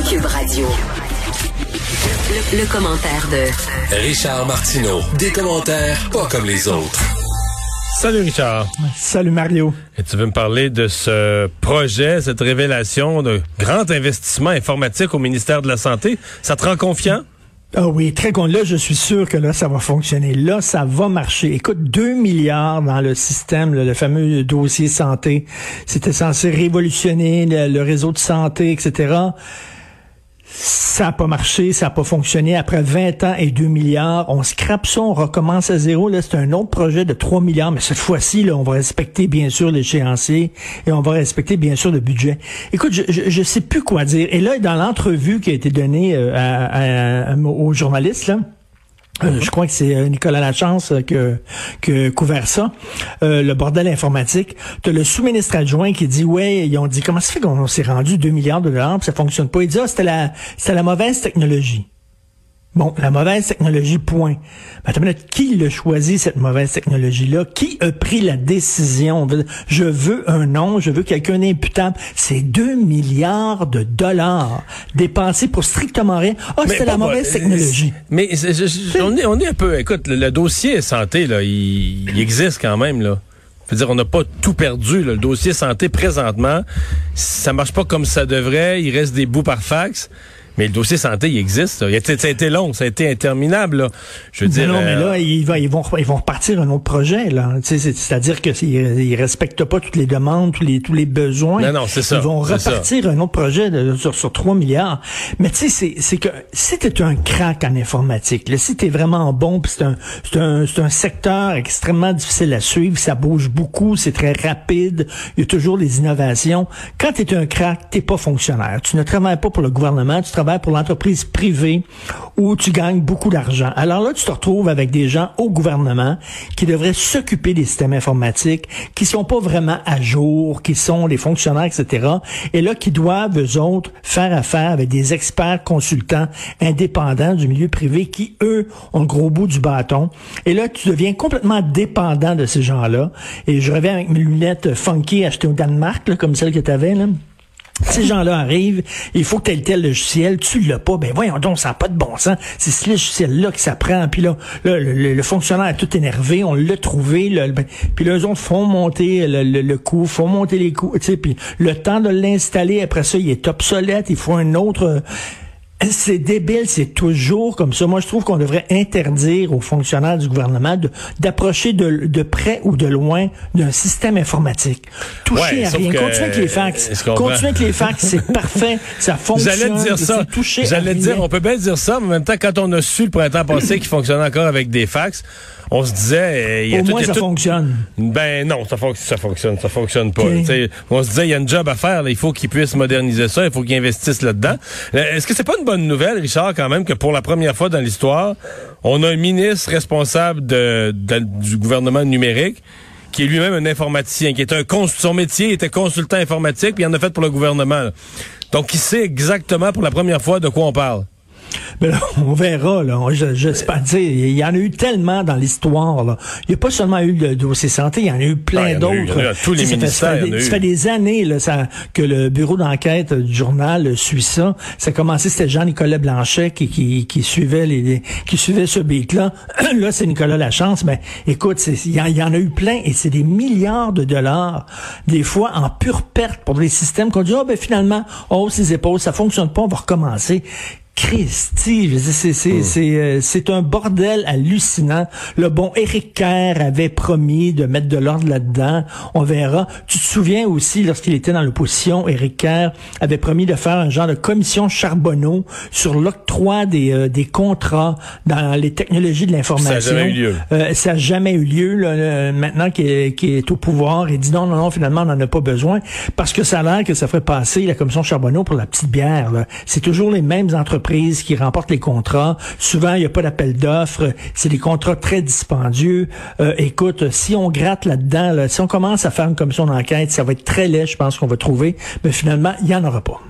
Cube Radio. Le, commentaire de Richard Martineau. Des commentaires pas comme les autres. Salut Richard. Salut Mario. Et tu veux me parler de ce projet, cette révélation de grand investissement informatique au ministère de la Santé? Ça te rend confiant? Ah oui, très con. Là, je suis sûr que là, ça va fonctionner. Là, ça va marcher. Écoute, 2 milliards dans le système, le fameux dossier santé. C'était censé révolutionner le réseau de santé, etc ça n'a pas marché, ça n'a pas fonctionné. Après 20 ans et 2 milliards, on scrape ça, on recommence à zéro. Là, c'est un autre projet de 3 milliards, mais cette fois-ci, là, on va respecter bien sûr l'échéancier et on va respecter bien sûr le budget. Écoute, je, je, sais plus quoi dire. Et là, dans l'entrevue qui a été donnée euh, à, aux journalistes, là, euh, je crois que c'est euh, Nicolas Lachance euh, que, que couvert ça, le bordel informatique. Tu le sous-ministre adjoint qui dit ouais, ils ont dit comment ça fait qu'on s'est rendu 2 milliards de dollars, puis ça fonctionne pas? Il dit ah, c'était la c'était la mauvaise technologie. Bon, la mauvaise technologie, point. Mais qui l'a choisi, cette mauvaise technologie-là? Qui a pris la décision? Je veux un nom, je veux quelqu'un d'imputable. C'est 2 milliards de dollars dépensés pour strictement rien. Ah, c'est la mauvaise technologie. Mais on, est, on est un peu... Écoute, le, dossier santé, là, il, existe quand même, là. Dire, on n'a pas tout perdu. Le dossier santé, présentement, ça marche pas comme ça devrait. Il reste des bouts par fax. Mais le dossier santé, il existe. Ça. a été long, ça a été interminable. Là. Je veux dire. Non, mais là, ils, vont, ils vont, ils vont repartir un autre projet. là. C'est-à-dire que ils respectent pas toutes les demandes, tous les tous les besoins. Non, non, c'est ça. Ils vont repartir un autre projet de, sur, sur 3 milliards. Mais tu sais, c'est que si t'es un crack en informatique, là, si t'es vraiment bon, c'est un, un, un secteur extrêmement difficile à suivre, ça bouge beaucoup, c'est très rapide, il y a toujours des innovations. Quand t'es un crack, t'es pas fonctionnaire. Tu ne travailles pas pour le gouvernement, tu pour l'entreprise privée où tu gagnes beaucoup d'argent. Alors là, tu te retrouves avec des gens au gouvernement qui devraient s'occuper des systèmes informatiques, qui sont pas vraiment à jour, qui sont les fonctionnaires, etc. Et là, qui doivent, eux autres, faire affaire avec des experts consultants indépendants du milieu privé qui, eux, ont le gros bout du bâton. Et là, tu deviens complètement dépendant de ces gens-là. Et je reviens avec mes lunettes funky achetées au Danemark, comme celles que tu avais, là. Ces gens-là arrivent, il faut tel tel logiciel, tu l'as pas, ben voyons donc, ça n'a pas de bon sens. C'est ce logiciel-là que ça prend, puis là, le, fonctionnaire est tout énervé, on l'a trouvé, ben, puis là, eux autres font monter le, le, coût, font monter les coûts, puis le temps de l'installer, après ça, il est obsolète, il faut un autre... C'est débile, c'est toujours comme ça. Moi, je trouve qu'on devrait interdire aux fonctionnaires du gouvernement d'approcher de, de, près ou de loin d'un système informatique. Toucher à rien. Continuez avec les fax. Continuez avec les fax, c'est parfait, ça fonctionne. J'allais dire ça. J'allais dire, on peut bien dire ça, mais en même temps, quand on a su le printemps passé qu'il fonctionnait encore avec des fax, on se disait... Il y a Au moins, ça fonctionne. Ben non, ça, ça fonctionne, ça fonctionne pas. On se disait, il y a une job à faire, il faut qu'ils puissent moderniser ça, il faut qu'ils investissent là-dedans. Euh, est-ce que c'est pas une bonne nouvelle, Richard, quand même, que pour la première fois dans l'histoire, on a un ministre responsable du gouvernement numérique qui est lui-même un informaticien, qui est un son métier était consultant informatique, puis il en a fait pour le gouvernement. Donc, il sait exactement pour la première fois de quoi on parle. Mais là, on verra, là. J'espère dire, il y en a eu tellement dans l'histoire, là. Il n'y a pas seulement eu le dossier santé, il y en a eu plein d'autres. Tous les ministères. Ça, fait, ça fait des années, là, ça, que le bureau d'enquête du journal suit ça. Ça a commencé, c'était Jean-Nicolas Blanchet qui, qui, qui, suivait les, qui suivait ce beat-là. là, c'est Nicolas Lachance. Mais écoute, il y, y, en a eu plein et c'est des milliards de dollars, des fois en pure perte pour des systèmes qu'on dit, oh, ben finalement, oh, ses épaules, ça fonctionne pas, on va recommencer. Christy, c'est euh, c'est un bordel hallucinant. Le bon Eric Kerr avait promis de mettre de l'ordre là-dedans. On verra. Tu te souviens aussi lorsqu'il était dans l'opposition, Eric Kerr avait promis de faire un genre de commission Charbonneau sur l'octroi des euh, des contrats dans les technologies de l'information. Ça n'a jamais eu lieu. Euh, ça n'a jamais eu lieu. Là, maintenant qu'il est, est, au pouvoir, il dit non non non finalement on n'en a pas besoin parce que ça a l'air que ça ferait passer la commission Charbonneau pour la petite bière. C'est toujours les mêmes entreprises qui remportent les contrats. Souvent, il n'y a pas d'appel d'offres. C'est des contrats très dispendieux. Euh, écoute, si on gratte là-dedans, si on commence à faire une commission d'enquête, ça va être très laid, je pense qu'on va trouver. Mais finalement, il n'y en aura pas.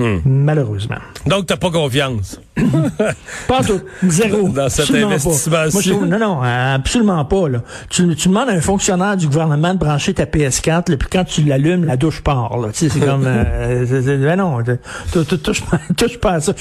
Hmm. Malheureusement. Donc, t'as pas confiance? pas tout. Zéro. Dans cet investissement-ci? Non, non, absolument pas. Là. Tu, tu, demandes à un fonctionnaire du gouvernement de brancher ta PS4, là, puis quand tu l'allumes, la douche part. Là. Tu sais, c'est comme... Euh, ben non, touche, pas à ça.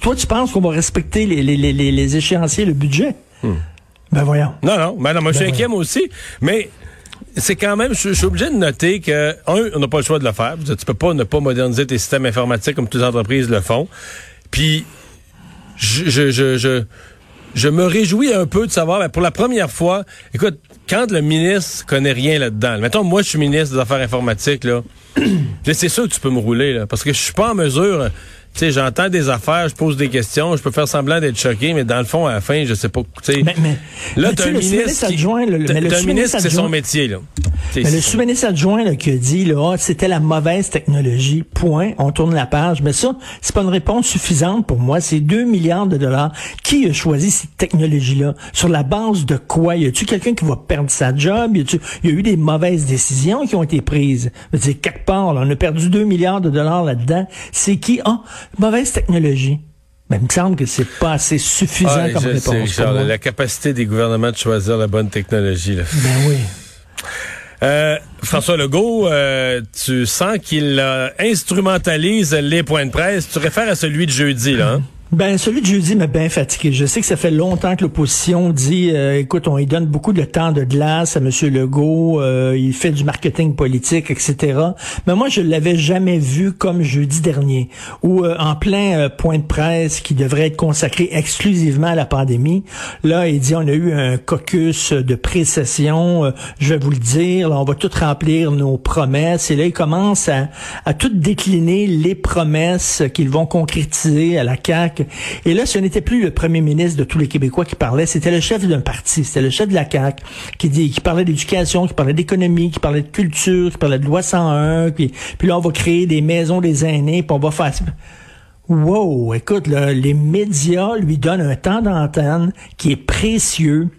toi, tu penses qu'on va respecter les, les, les, les échéanciers, le budget? Hmm. Ben voyons. Non, non, ben non, moi je suis ben inquiet moi aussi, mais c'est quand même, je, suis obligé de noter que, un, on n'a pas le choix de le faire. Tu peux pas ne pas moderniser tes systèmes informatiques comme toutes les entreprises le font. Puis, je, je, je, je, me réjouis un peu de savoir, ben, pour la première fois, écoute, quand le ministre connaît rien là-dedans, mettons, moi, je suis ministre des Affaires informatiques, là, c'est sûr que tu peux me rouler, là, parce que je suis pas en mesure tu sais, j'entends des affaires, je pose des questions, je peux faire semblant d'être choqué, mais dans le fond, à la fin, je sais pas. Tu sais, mais, mais, là, t'as un ministre, adjoint, le, mais le ministre, c'est son métier là. Mais le sous-ministre adjoint là, qui a dit là, ah, c'était la mauvaise technologie. Point. On tourne la page. Mais ça, c'est pas une réponse suffisante pour moi. C'est 2 milliards de dollars. Qui a choisi cette technologie-là? Sur la base de quoi? Y a-tu quelqu'un qui va perdre sa job? Y a-tu y a eu des mauvaises décisions qui ont été prises? C'est quelque part, là, on a perdu 2 milliards de dollars là-dedans. C'est qui? Ah, mauvaise technologie. Mais il me semble que c'est pas assez suffisant comme réponse. la capacité des gouvernements de choisir la bonne technologie. Là. Ben oui. Euh, François Legault, euh, tu sens qu'il instrumentalise les points de presse. Tu réfères à celui de jeudi, là. Hein? Ben, celui de jeudi m'a bien fatigué. Je sais que ça fait longtemps que l'opposition dit, euh, écoute, on lui donne beaucoup de temps de glace à M. Legault, euh, il fait du marketing politique, etc. Mais moi, je l'avais jamais vu comme jeudi dernier, où euh, en plein point de presse qui devrait être consacré exclusivement à la pandémie, là, il dit, on a eu un caucus de précession, je vais vous le dire, on va tout remplir nos promesses. Et là, il commence à, à tout décliner les promesses qu'ils vont concrétiser à la CAQ et là, ce n'était plus le premier ministre de tous les Québécois qui parlait, c'était le chef d'un parti, c'était le chef de la CAQ qui, dit, qui parlait d'éducation, qui parlait d'économie, qui parlait de culture, qui parlait de loi 101, puis, puis là, on va créer des maisons des aînés, puis on va faire... Wow, écoute, les médias lui donnent un temps d'antenne qui est précieux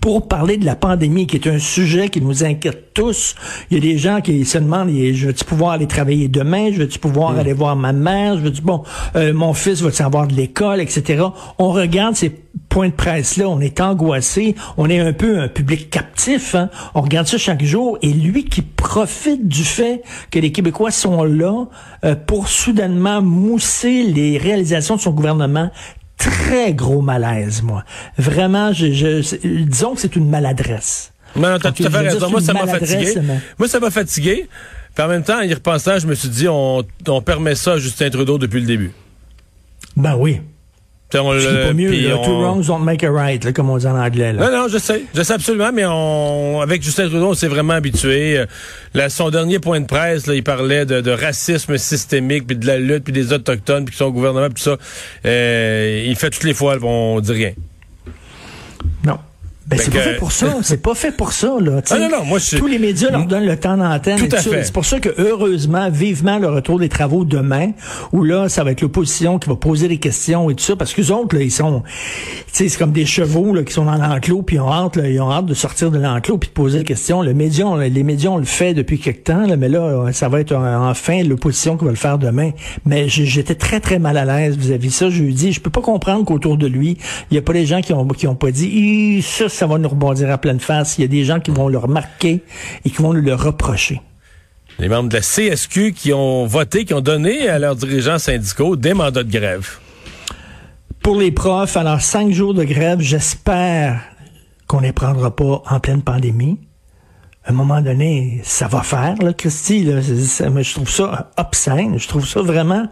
pour parler de la pandémie, qui est un sujet qui nous inquiète tous. Il y a des gens qui se demandent, je veux-tu pouvoir aller travailler demain? Je veux-tu pouvoir mm. aller voir ma mère? Je veux-tu, bon, euh, mon fils va-tu avoir de l'école, etc. On regarde ces points de presse-là, on est angoissé, on est un peu un public captif, hein? on regarde ça chaque jour, et lui qui profite du fait que les Québécois sont là euh, pour soudainement mousser les réalisations de son gouvernement, très gros malaise, moi. Vraiment, je, je disons que c'est une maladresse. Non, t'as tout à fait raison. Moi, ça m'a fatigué. Moi, ça m'a fatigué. Puis en même temps, en y repensant, je me suis dit, on, on permet ça à Justin Trudeau depuis le début. Ben oui. C'est pas mieux, two wrongs don't make a right, comme on dit en anglais. Non, non, je sais, je sais absolument, mais on, avec Justin Trudeau, on s'est vraiment habitué. Euh, son dernier point de presse, là, il parlait de, racisme systémique, puis de la lutte, puis des autochtones, puis son gouvernement, puis tout ça. Euh, il fait toutes les fois, on dit rien. Ben, c'est pas fait pour ça. C'est pas fait pour ça, là. Ah, non, non, moi, Tous les médias leur donnent le temps d'antenne. Tout à fait. C'est pour ça que, heureusement, vivement le retour des travaux demain, où là, ça va être l'opposition qui va poser des questions et tout ça, parce que autres, là, ils sont, tu sais, c'est comme des chevaux, là, qui sont dans l'enclos, puis ils ont hâte, là, ils ont hâte de sortir de l'enclos puis de poser des questions. Le média, les médias, on le fait depuis quelque temps, là, mais là, ça va être enfin l'opposition qui va le faire demain. Mais j'étais très, très mal à l'aise vis-à-vis ça. Je lui dis, je peux pas comprendre qu'autour de lui, il y a pas des gens qui ont, qui ont pas dit, ça, ça va nous rebondir à pleine face. Il y a des gens qui vont le remarquer et qui vont le reprocher. Les membres de la CSQ qui ont voté, qui ont donné à leurs dirigeants syndicaux des mandats de grève. Pour les profs, alors cinq jours de grève, j'espère qu'on ne les prendra pas en pleine pandémie. À un moment donné, ça va faire, là, Christy. je trouve ça obscène. Je trouve ça vraiment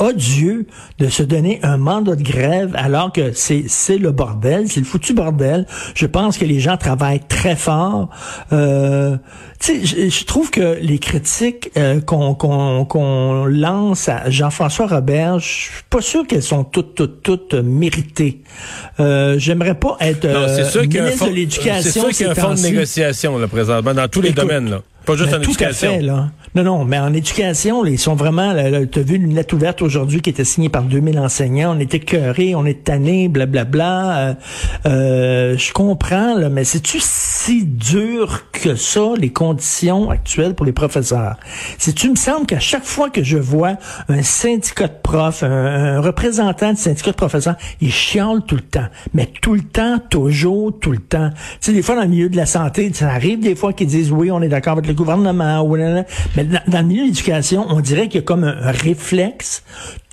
odieux de se donner un mandat de grève alors que c'est c'est le bordel, c'est le foutu bordel. Je pense que les gens travaillent très fort. Euh, je, je trouve que les critiques euh, qu'on qu'on lance à Jean-François Robert, je suis pas sûr qu'elles sont toutes toutes toutes méritées. Euh, J'aimerais pas être non, sûr euh, ministre de l'éducation. C'est sûr qu'il y a un fonds de négociation là présentement dans tous les domaines là. Pas juste en tout éducation. À fait, là. Non, non, mais en éducation, là, ils sont vraiment. Tu as vu une lettre ouverte aujourd'hui qui était signée par 2000 enseignants. On était cœurés, on est tannés, blablabla. Euh, euh, je comprends, là, mais c'est-tu si dur que ça, les conditions actuelles pour les professeurs? C'est-tu me semble qu'à chaque fois que je vois un syndicat de profs, un, représentant du syndicat de professeurs, il chiale tout le temps. Mais tout le temps, toujours, tout le temps. Tu sais, des fois, dans le milieu de la santé, ça arrive des fois qu'ils disent oui, on est d'accord avec le gouvernement, ou mais dans, le milieu de l'éducation, on dirait qu'il y a comme un, réflexe.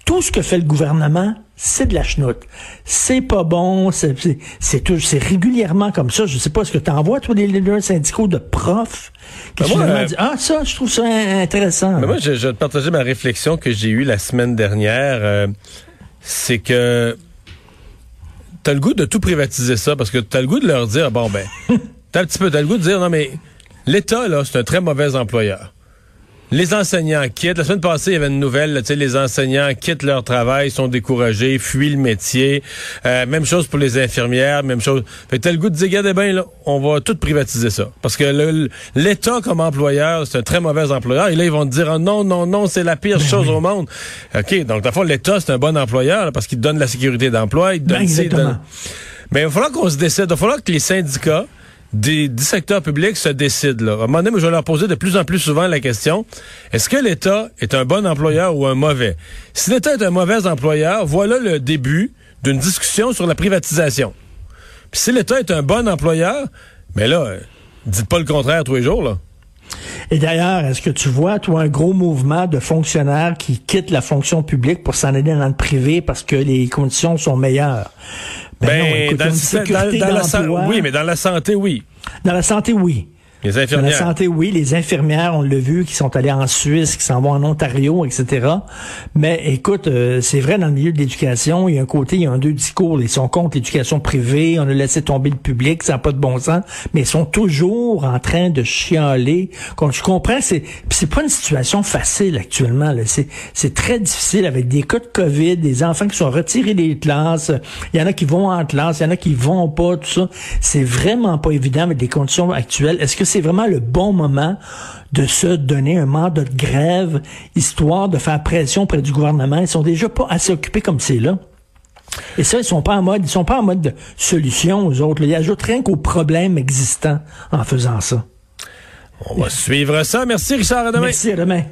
Tout ce que fait le gouvernement, c'est de la chenoute. C'est pas bon, c'est c'est régulièrement comme ça. Je sais pas, ce que tu envoies, toi, des leaders syndicaux de profs qui ben moi, disent, ah, ça, je trouve ça intéressant. Mais ben moi, je, je vais te partager ma réflexion que j'ai eue la semaine dernière. Euh, c'est que t'as le goût de tout privatiser ça parce que t'as le goût de leur dire, bon, ben, t'as un petit peu, t'as le goût de dire, non, mais l'État, là, c'est un très mauvais employeur. Les enseignants quittent. La semaine passée, il y avait une nouvelle. Là, les enseignants quittent leur travail, sont découragés, fuient le métier. Euh, même chose pour les infirmières, même chose. Fait que t'as le goût de dire, regardez bien, là, on va tout privatiser ça. Parce que l'État comme employeur, c'est un très mauvais employeur. Et là, ils vont te dire, oh, non, non, non, c'est la pire ben chose au monde. OK, donc, la fois, l'État, c'est un bon employeur parce qu'il donne la sécurité d'emploi. Il donne, ben, Mais il va falloir qu'on se décide. Il va falloir que les syndicats des, du secteur public se décident. Là. À un moment donné, je vais leur poser de plus en plus souvent la question, est-ce que l'État est un bon employeur ou un mauvais? Si l'État est un mauvais employeur, voilà le début d'une discussion sur la privatisation. Puis si l'État est un bon employeur, mais là, dites pas le contraire tous les jours, là. Et d'ailleurs, est-ce que tu vois, toi, un gros mouvement de fonctionnaires qui quittent la fonction publique pour s'en aller dans le privé parce que les conditions sont meilleures? Ben, dans, la, oui, mais dans la santé, oui. Dans la santé, oui. Les infirmières. la santé, oui, les infirmières, on l'a vu, qui sont allées en Suisse, qui s'en vont en Ontario, etc. Mais écoute, euh, c'est vrai dans le milieu de l'éducation, il y a un côté, il y a un deux discours. Ils sont contre l'éducation privée, on a laissé tomber le public, ça n'a pas de bon sens, mais ils sont toujours en train de chialer. Quand je comprends, c'est c'est pas une situation facile actuellement. C'est c'est très difficile avec des cas de COVID, des enfants qui sont retirés des classes. Il y en a qui vont en classe, il y en a qui vont pas, tout ça. C'est vraiment pas évident avec les conditions actuelles. Est-ce que c'est vraiment le bon moment de se donner un mandat de grève, histoire de faire pression près du gouvernement. Ils sont déjà pas assez occupés comme c'est là. Et ça, ils sont pas en mode, ils sont pas en mode de solution aux autres. Ils ajoutent rien qu'aux problèmes existants en faisant ça. On va suivre ça. Merci Richard, à demain. Merci, à demain.